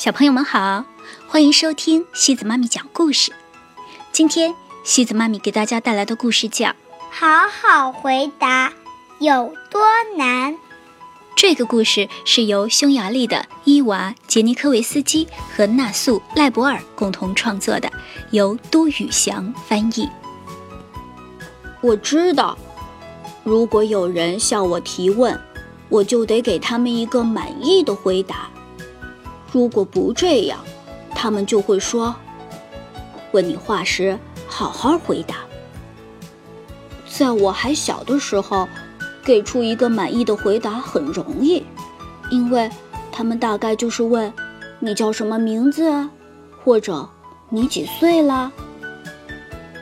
小朋友们好，欢迎收听西子妈咪讲故事。今天西子妈咪给大家带来的故事叫《好好回答有多难》。这个故事是由匈牙利的伊娃·杰尼科维斯基和纳素·赖博尔共同创作的，由都宇翔翻译。我知道，如果有人向我提问，我就得给他们一个满意的回答。如果不这样，他们就会说：“问你话时好好回答。”在我还小的时候，给出一个满意的回答很容易，因为他们大概就是问：“你叫什么名字？”，或者“你几岁啦？”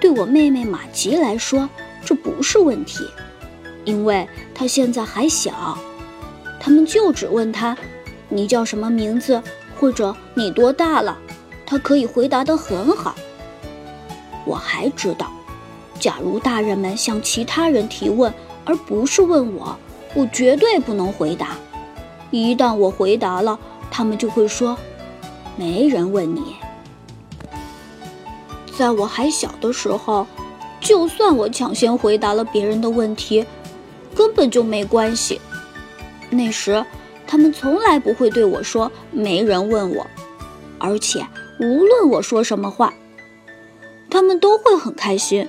对我妹妹玛吉来说，这不是问题，因为她现在还小。他们就只问她：“你叫什么名字？”或者你多大了？他可以回答得很好。我还知道，假如大人们向其他人提问，而不是问我，我绝对不能回答。一旦我回答了，他们就会说：“没人问你。”在我还小的时候，就算我抢先回答了别人的问题，根本就没关系。那时。他们从来不会对我说“没人问我”，而且无论我说什么话，他们都会很开心。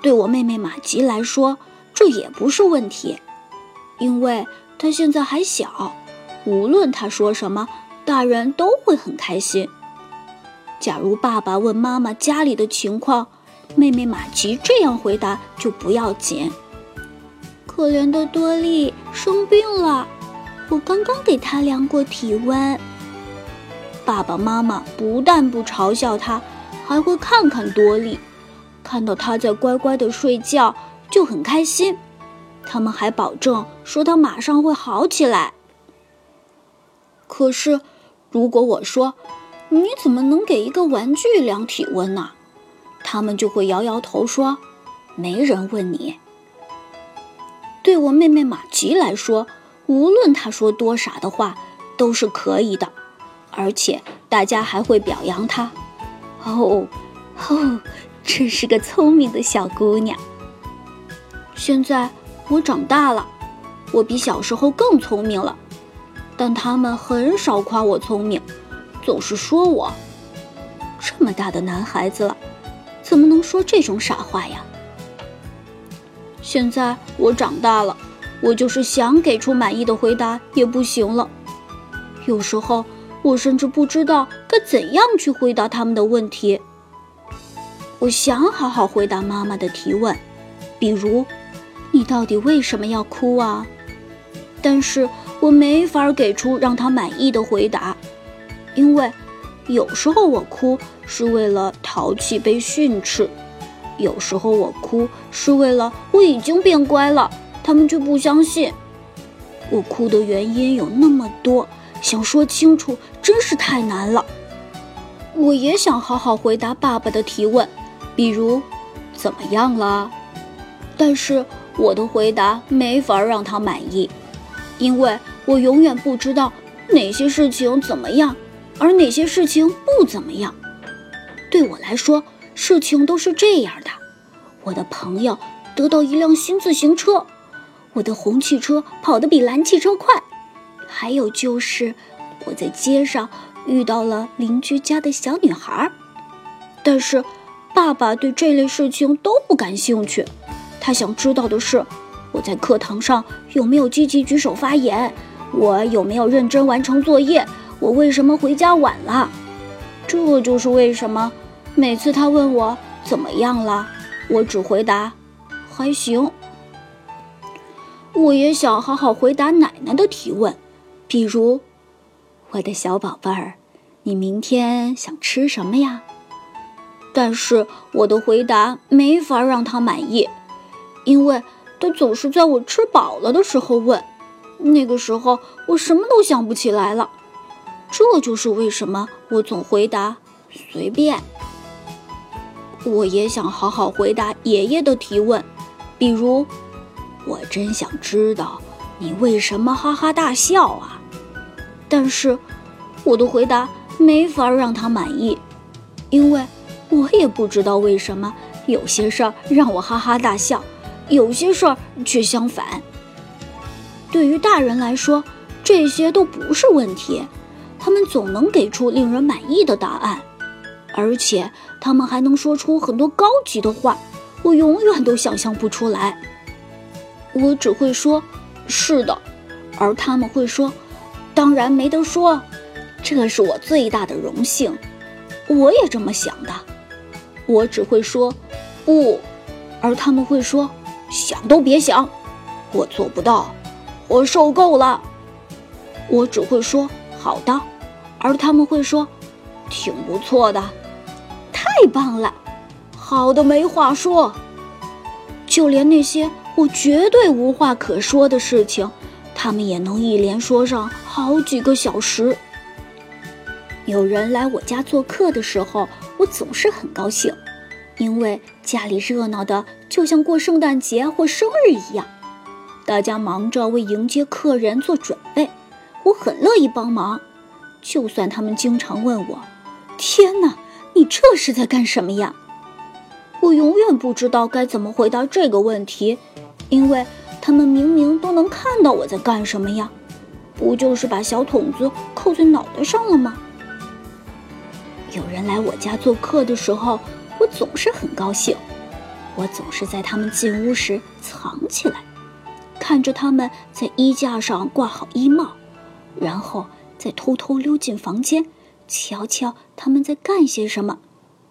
对我妹妹玛吉来说，这也不是问题，因为她现在还小，无论她说什么，大人都会很开心。假如爸爸问妈妈家里的情况，妹妹玛吉这样回答就不要紧。可怜的多莉生病了。我刚刚给他量过体温。爸爸妈妈不但不嘲笑他，还会看看多莉，看到他在乖乖的睡觉就很开心。他们还保证说他马上会好起来。可是，如果我说你怎么能给一个玩具量体温呢？他们就会摇摇头说：“没人问你。”对我妹妹玛吉来说。无论他说多傻的话，都是可以的，而且大家还会表扬他。哦，哦，真是个聪明的小姑娘。现在我长大了，我比小时候更聪明了，但他们很少夸我聪明，总是说我这么大的男孩子了，怎么能说这种傻话呀？现在我长大了。我就是想给出满意的回答也不行了，有时候我甚至不知道该怎样去回答他们的问题。我想好好回答妈妈的提问，比如“你到底为什么要哭啊？”但是我没法给出让她满意的回答，因为有时候我哭是为了淘气被训斥，有时候我哭是为了我已经变乖了。他们却不相信，我哭的原因有那么多，想说清楚真是太难了。我也想好好回答爸爸的提问，比如怎么样了？但是我的回答没法让他满意，因为我永远不知道哪些事情怎么样，而哪些事情不怎么样。对我来说，事情都是这样的：我的朋友得到一辆新自行车。我的红汽车跑得比蓝汽车快，还有就是我在街上遇到了邻居家的小女孩。但是，爸爸对这类事情都不感兴趣。他想知道的是，我在课堂上有没有积极举手发言，我有没有认真完成作业，我为什么回家晚了。这就是为什么每次他问我怎么样了，我只回答还行。我也想好好回答奶奶的提问，比如，我的小宝贝儿，你明天想吃什么呀？但是我的回答没法让他满意，因为他总是在我吃饱了的时候问，那个时候我什么都想不起来了。这就是为什么我总回答随便。我也想好好回答爷爷的提问，比如。我真想知道你为什么哈哈大笑啊！但是，我的回答没法让他满意，因为我也不知道为什么有些事儿让我哈哈大笑，有些事儿却相反。对于大人来说，这些都不是问题，他们总能给出令人满意的答案，而且他们还能说出很多高级的话，我永远都想象不出来。我只会说“是的”，而他们会说“当然没得说”，这是我最大的荣幸。我也这么想的。我只会说“不”，而他们会说“想都别想”，我做不到。我受够了，我只会说好的，而他们会说挺不错的，太棒了，好的没话说。就连那些我绝对无话可说的事情，他们也能一连说上好几个小时。有人来我家做客的时候，我总是很高兴，因为家里热闹的就像过圣诞节或生日一样。大家忙着为迎接客人做准备，我很乐意帮忙。就算他们经常问我：“天哪，你这是在干什么呀？”我永远不知道该怎么回答这个问题，因为他们明明都能看到我在干什么呀，不就是把小筒子扣在脑袋上了吗？有人来我家做客的时候，我总是很高兴。我总是在他们进屋时藏起来。看着他们在衣架上挂好衣帽，然后再偷偷溜进房间，瞧瞧他们在干些什么，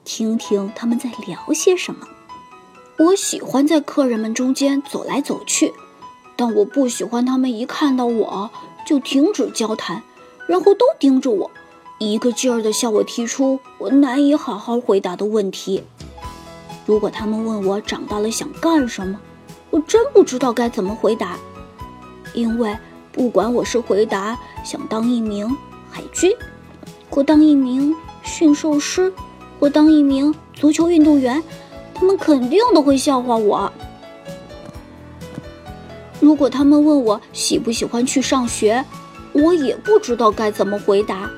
听听他们在聊些什么。我喜欢在客人们中间走来走去，但我不喜欢他们一看到我就停止交谈，然后都盯着我，一个劲儿地向我提出我难以好好回答的问题。如果他们问我长大了想干什么？我真不知道该怎么回答，因为不管我是回答想当一名海军，或当一名驯兽师，或当一名足球运动员，他们肯定都会笑话我。如果他们问我喜不喜欢去上学，我也不知道该怎么回答，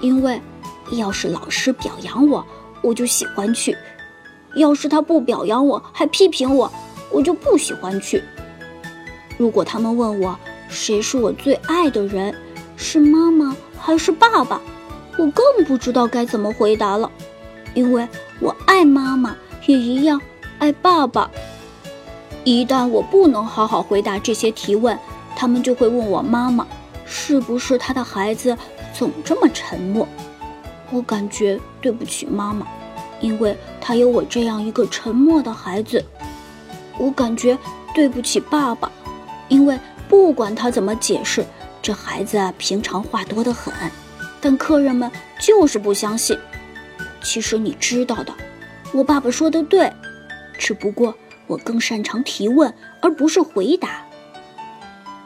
因为要是老师表扬我，我就喜欢去；要是他不表扬我，还批评我。我就不喜欢去。如果他们问我谁是我最爱的人，是妈妈还是爸爸，我更不知道该怎么回答了，因为我爱妈妈，也一样爱爸爸。一旦我不能好好回答这些提问，他们就会问我妈妈是不是他的孩子总这么沉默。我感觉对不起妈妈，因为她有我这样一个沉默的孩子。我感觉对不起爸爸，因为不管他怎么解释，这孩子啊平常话多得很，但客人们就是不相信。其实你知道的，我爸爸说的对，只不过我更擅长提问而不是回答。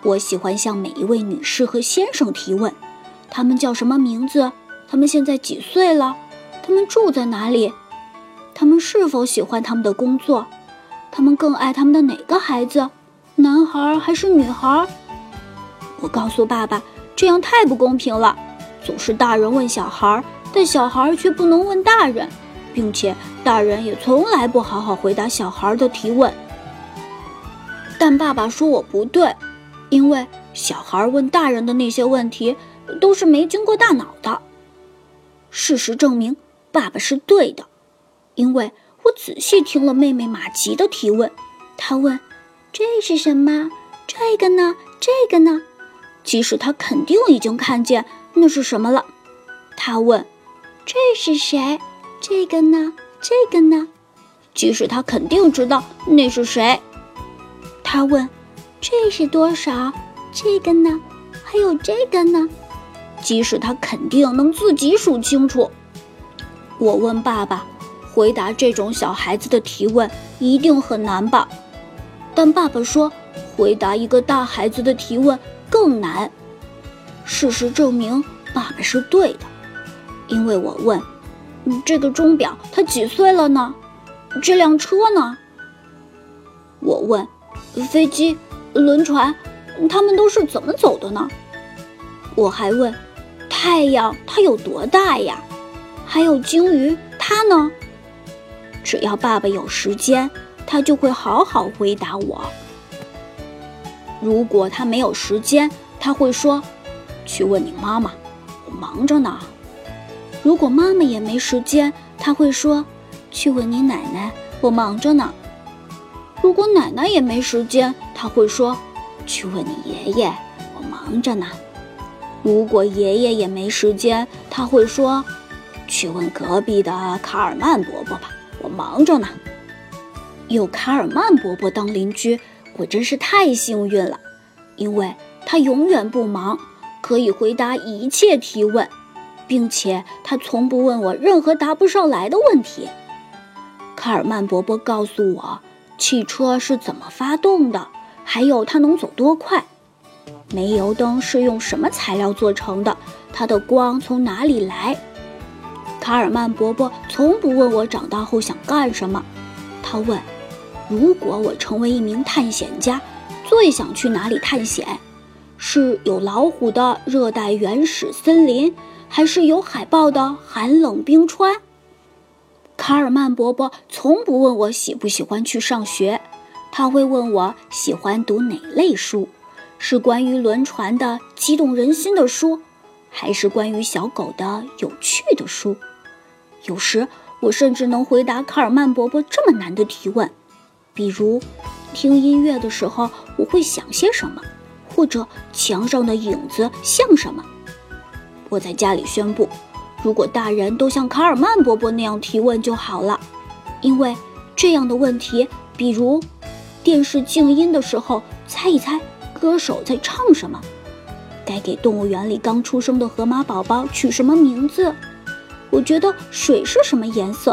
我喜欢向每一位女士和先生提问，他们叫什么名字？他们现在几岁了？他们住在哪里？他们是否喜欢他们的工作？他们更爱他们的哪个孩子，男孩还是女孩？我告诉爸爸，这样太不公平了，总是大人问小孩，但小孩却不能问大人，并且大人也从来不好好回答小孩的提问。但爸爸说我不对，因为小孩问大人的那些问题都是没经过大脑的。事实证明，爸爸是对的，因为。我仔细听了妹妹马吉的提问，她问：“这是什么？这个呢？这个呢？”即使她肯定已经看见那是什么了，她问：“这是谁？这个呢？这个呢？”即使他肯定知道那是谁，他问：“这是多少？这个呢？还有这个呢？”即使他肯定能自己数清楚，我问爸爸。回答这种小孩子的提问一定很难吧？但爸爸说，回答一个大孩子的提问更难。事实证明，爸爸是对的，因为我问：“这个钟表它几岁了呢？这辆车呢？”我问：“飞机、轮船，他们都是怎么走的呢？”我还问：“太阳它有多大呀？还有鲸鱼它呢？只要爸爸有时间，他就会好好回答我。如果他没有时间，他会说：“去问你妈妈，我忙着呢。”如果妈妈也没时间，他会说：“去问你奶奶，我忙着呢。”如果奶奶也没时间，他会说：“去问你爷爷，我忙着呢。”如果爷爷也没时间，他会说：“去问隔壁的卡尔曼伯伯吧，我忙着呢。”有卡尔曼伯伯当邻居，我真是太幸运了，因为他永远不忙，可以回答一切提问，并且他从不问我任何答不上来的问题。卡尔曼伯伯告诉我。汽车是怎么发动的？还有它能走多快？煤油灯是用什么材料做成的？它的光从哪里来？卡尔曼伯伯从不问我长大后想干什么。他问：如果我成为一名探险家，最想去哪里探险？是有老虎的热带原始森林，还是有海豹的寒冷冰川？卡尔曼伯伯从不问我喜不喜欢去上学，他会问我喜欢读哪类书，是关于轮船的激动人心的书，还是关于小狗的有趣的书？有时我甚至能回答卡尔曼伯伯这么难的提问，比如听音乐的时候我会想些什么，或者墙上的影子像什么。我在家里宣布。如果大人都像卡尔曼伯伯那样提问就好了，因为这样的问题，比如电视静音的时候，猜一猜歌手在唱什么；该给动物园里刚出生的河马宝宝取什么名字；我觉得水是什么颜色；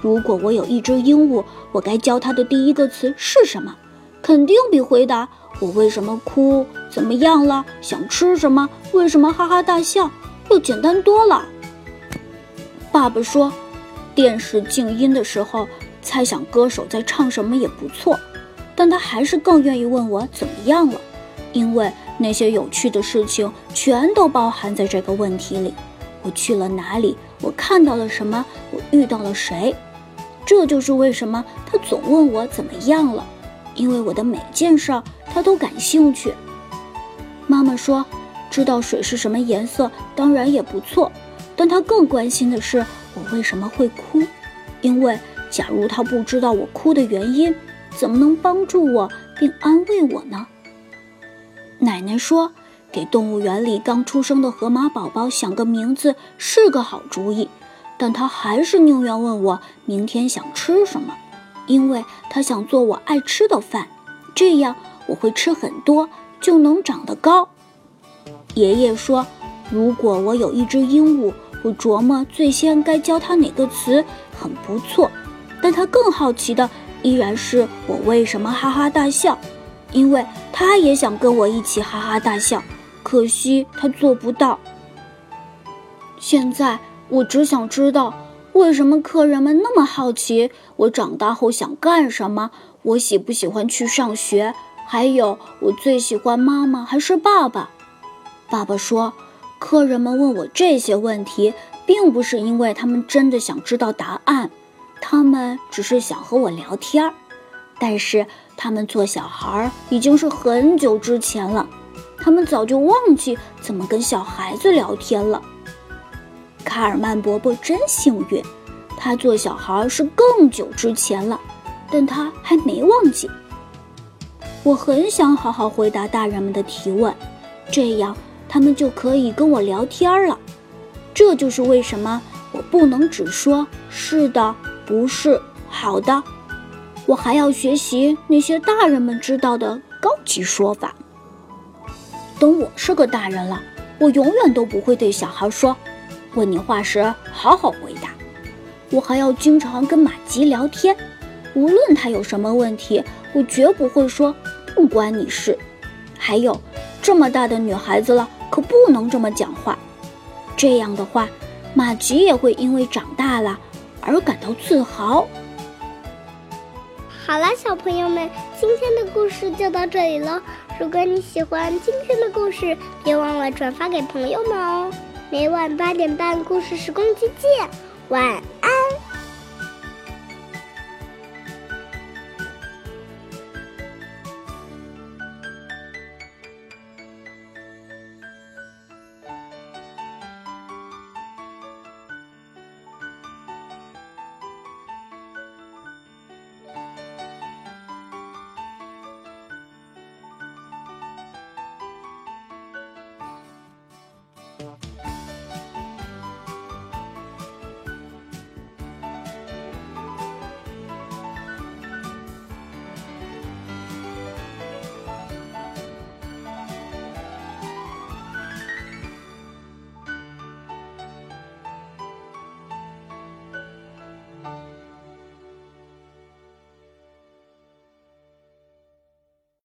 如果我有一只鹦鹉，我该教它的第一个词是什么？肯定比回答我为什么哭、怎么样了、想吃什么、为什么哈哈大笑要简单多了。爸爸说，电视静音的时候，猜想歌手在唱什么也不错，但他还是更愿意问我怎么样了，因为那些有趣的事情全都包含在这个问题里。我去了哪里？我看到了什么？我遇到了谁？这就是为什么他总问我怎么样了，因为我的每件事儿他都感兴趣。妈妈说，知道水是什么颜色，当然也不错。但他更关心的是我为什么会哭，因为假如他不知道我哭的原因，怎么能帮助我并安慰我呢？奶奶说，给动物园里刚出生的河马宝宝想个名字是个好主意，但他还是宁愿问我明天想吃什么，因为他想做我爱吃的饭，这样我会吃很多，就能长得高。爷爷说，如果我有一只鹦鹉。我琢磨最先该教它哪个词，很不错。但他更好奇的依然是我为什么哈哈大笑，因为他也想跟我一起哈哈大笑，可惜他做不到。现在我只想知道，为什么客人们那么好奇我长大后想干什么，我喜不喜欢去上学，还有我最喜欢妈妈还是爸爸？爸爸说。客人们问我这些问题，并不是因为他们真的想知道答案，他们只是想和我聊天儿。但是他们做小孩已经是很久之前了，他们早就忘记怎么跟小孩子聊天了。卡尔曼伯伯真幸运，他做小孩是更久之前了，但他还没忘记。我很想好好回答大人们的提问，这样。他们就可以跟我聊天了，这就是为什么我不能只说是的、不是、好的，我还要学习那些大人们知道的高级说法。等我是个大人了，我永远都不会对小孩说：“问你话时好好回答。”我还要经常跟马吉聊天，无论他有什么问题，我绝不会说“不关你事”。还有，这么大的女孩子了。可不能这么讲话，这样的话，马吉也会因为长大了而感到自豪。好了，小朋友们，今天的故事就到这里了。如果你喜欢今天的故事，别忘了转发给朋友们哦。每晚八点半，故事时光机见。晚